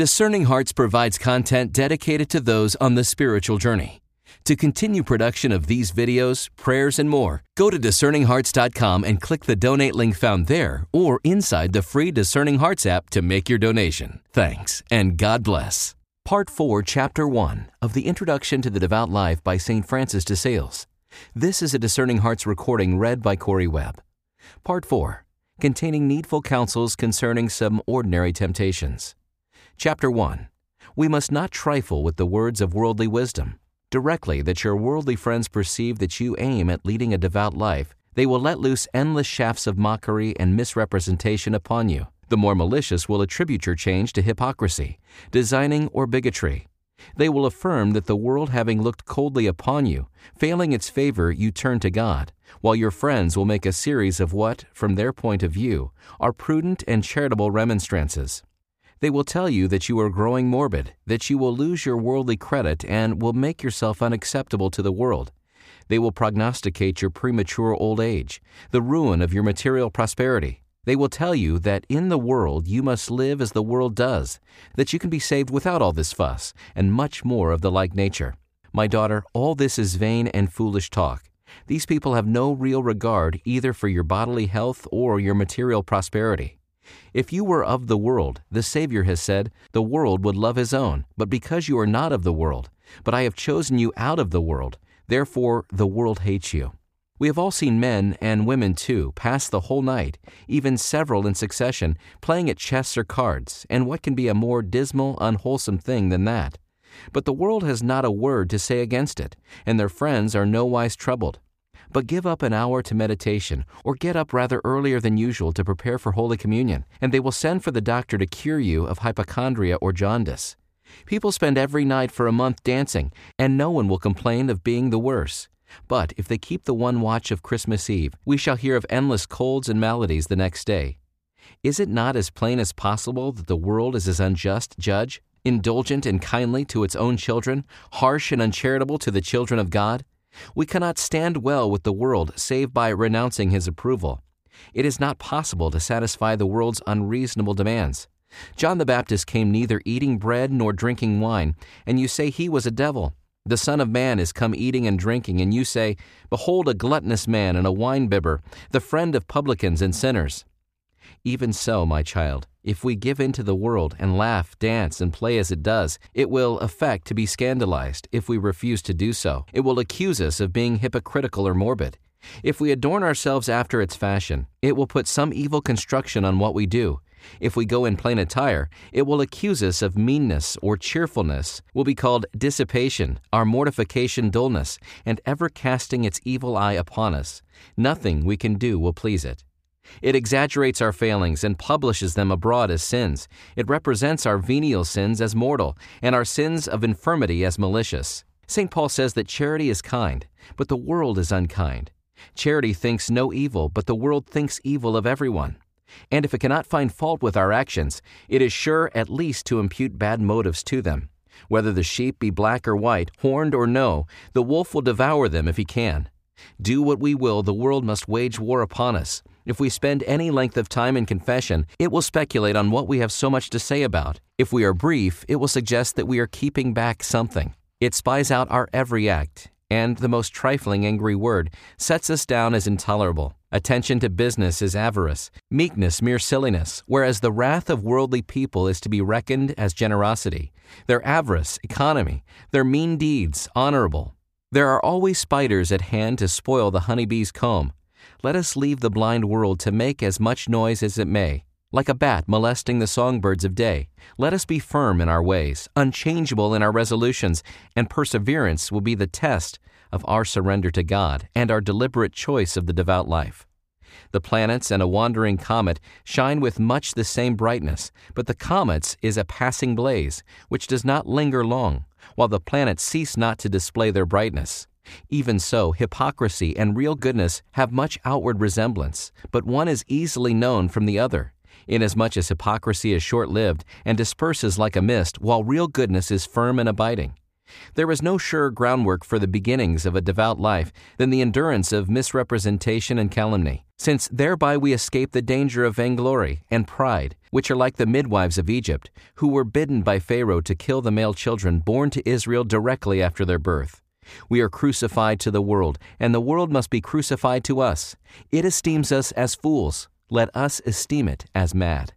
Discerning Hearts provides content dedicated to those on the spiritual journey. To continue production of these videos, prayers, and more, go to discerninghearts.com and click the donate link found there or inside the free Discerning Hearts app to make your donation. Thanks, and God bless. Part 4, Chapter 1 of the Introduction to the Devout Life by St. Francis de Sales. This is a Discerning Hearts recording read by Correy Webb. Part 4, containing needful counsels concerning some ordinary temptations. Chapter 1 We must not trifle with the words of worldly wisdom. Directly that your worldly friends perceive that you aim at leading a devout life, they will let loose endless shafts of mockery and misrepresentation upon you. The more malicious will attribute your change to hypocrisy, designing, or bigotry. They will affirm that the world having looked coldly upon you, failing its favor, you turn to God, while your friends will make a series of what, from their point of view, are prudent and charitable remonstrances. They will tell you that you are growing morbid, that you will lose your worldly credit and will make yourself unacceptable to the world. They will prognosticate your premature old age, the ruin of your material prosperity. They will tell you that in the world you must live as the world does, that you can be saved without all this fuss, and much more of the like nature. My daughter, all this is vain and foolish talk. These people have no real regard either for your bodily health or your material prosperity. If you were of the world, the Savior has said, the world would love his own, but because you are not of the world, but I have chosen you out of the world, therefore the world hates you. We have all seen men, and women too, pass the whole night, even several in succession, playing at chess or cards, and what can be a more dismal, unwholesome thing than that? But the world has not a word to say against it, and their friends are nowise troubled but give up an hour to meditation, or get up rather earlier than usual to prepare for Holy Communion, and they will send for the doctor to cure you of hypochondria or jaundice. People spend every night for a month dancing, and no one will complain of being the worse. But if they keep the one watch of Christmas Eve, we shall hear of endless colds and maladies the next day. Is it not as plain as possible that the world is as unjust judge, indulgent and kindly to its own children, harsh and uncharitable to the children of God? We cannot stand well with the world save by renouncing his approval. It is not possible to satisfy the world's unreasonable demands. John the Baptist came neither eating bread nor drinking wine, and you say he was a devil. The Son of Man is come eating and drinking, and you say, Behold a gluttonous man and a winebibber, the friend of publicans and sinners. Even so, my child, if we give in to the world and laugh, dance, and play as it does, it will affect to be scandalized if we refuse to do so. It will accuse us of being hypocritical or morbid. If we adorn ourselves after its fashion, it will put some evil construction on what we do. If we go in plain attire, it will accuse us of meanness or cheerfulness, will be called dissipation, our mortification dullness, and ever casting its evil eye upon us. Nothing we can do will please it. It exaggerates our failings and publishes them abroad as sins. It represents our venial sins as mortal, and our sins of infirmity as malicious. St. Paul says that charity is kind, but the world is unkind. Charity thinks no evil, but the world thinks evil of everyone. And if it cannot find fault with our actions, it is sure at least to impute bad motives to them. Whether the sheep be black or white, horned or no, the wolf will devour them if he can. Do what we will, the world must wage war upon us. If we spend any length of time in confession, it will speculate on what we have so much to say about. If we are brief, it will suggest that we are keeping back something. It spies out our every act, and the most trifling angry word sets us down as intolerable. Attention to business is avarice, meekness mere silliness, whereas the wrath of worldly people is to be reckoned as generosity, their avarice economy, their mean deeds honorable. There are always spiders at hand to spoil the honeybee's comb. Let us leave the blind world to make as much noise as it may. Like a bat molesting the songbirds of day, let us be firm in our ways, unchangeable in our resolutions, and perseverance will be the test of our surrender to God and our deliberate choice of the devout life. The planets and a wandering comet shine with much the same brightness, but the comet's is a passing blaze, which does not linger long, while the planets cease not to display their brightness. Even so, hypocrisy and real goodness have much outward resemblance, but one is easily known from the other, inasmuch as hypocrisy is short lived and disperses like a mist, while real goodness is firm and abiding. There is no surer groundwork for the beginnings of a devout life than the endurance of misrepresentation and calumny, since thereby we escape the danger of vainglory and pride, which are like the midwives of Egypt, who were bidden by Pharaoh to kill the male children born to Israel directly after their birth. We are crucified to the world, and the world must be crucified to us. It esteems us as fools. Let us esteem it as mad.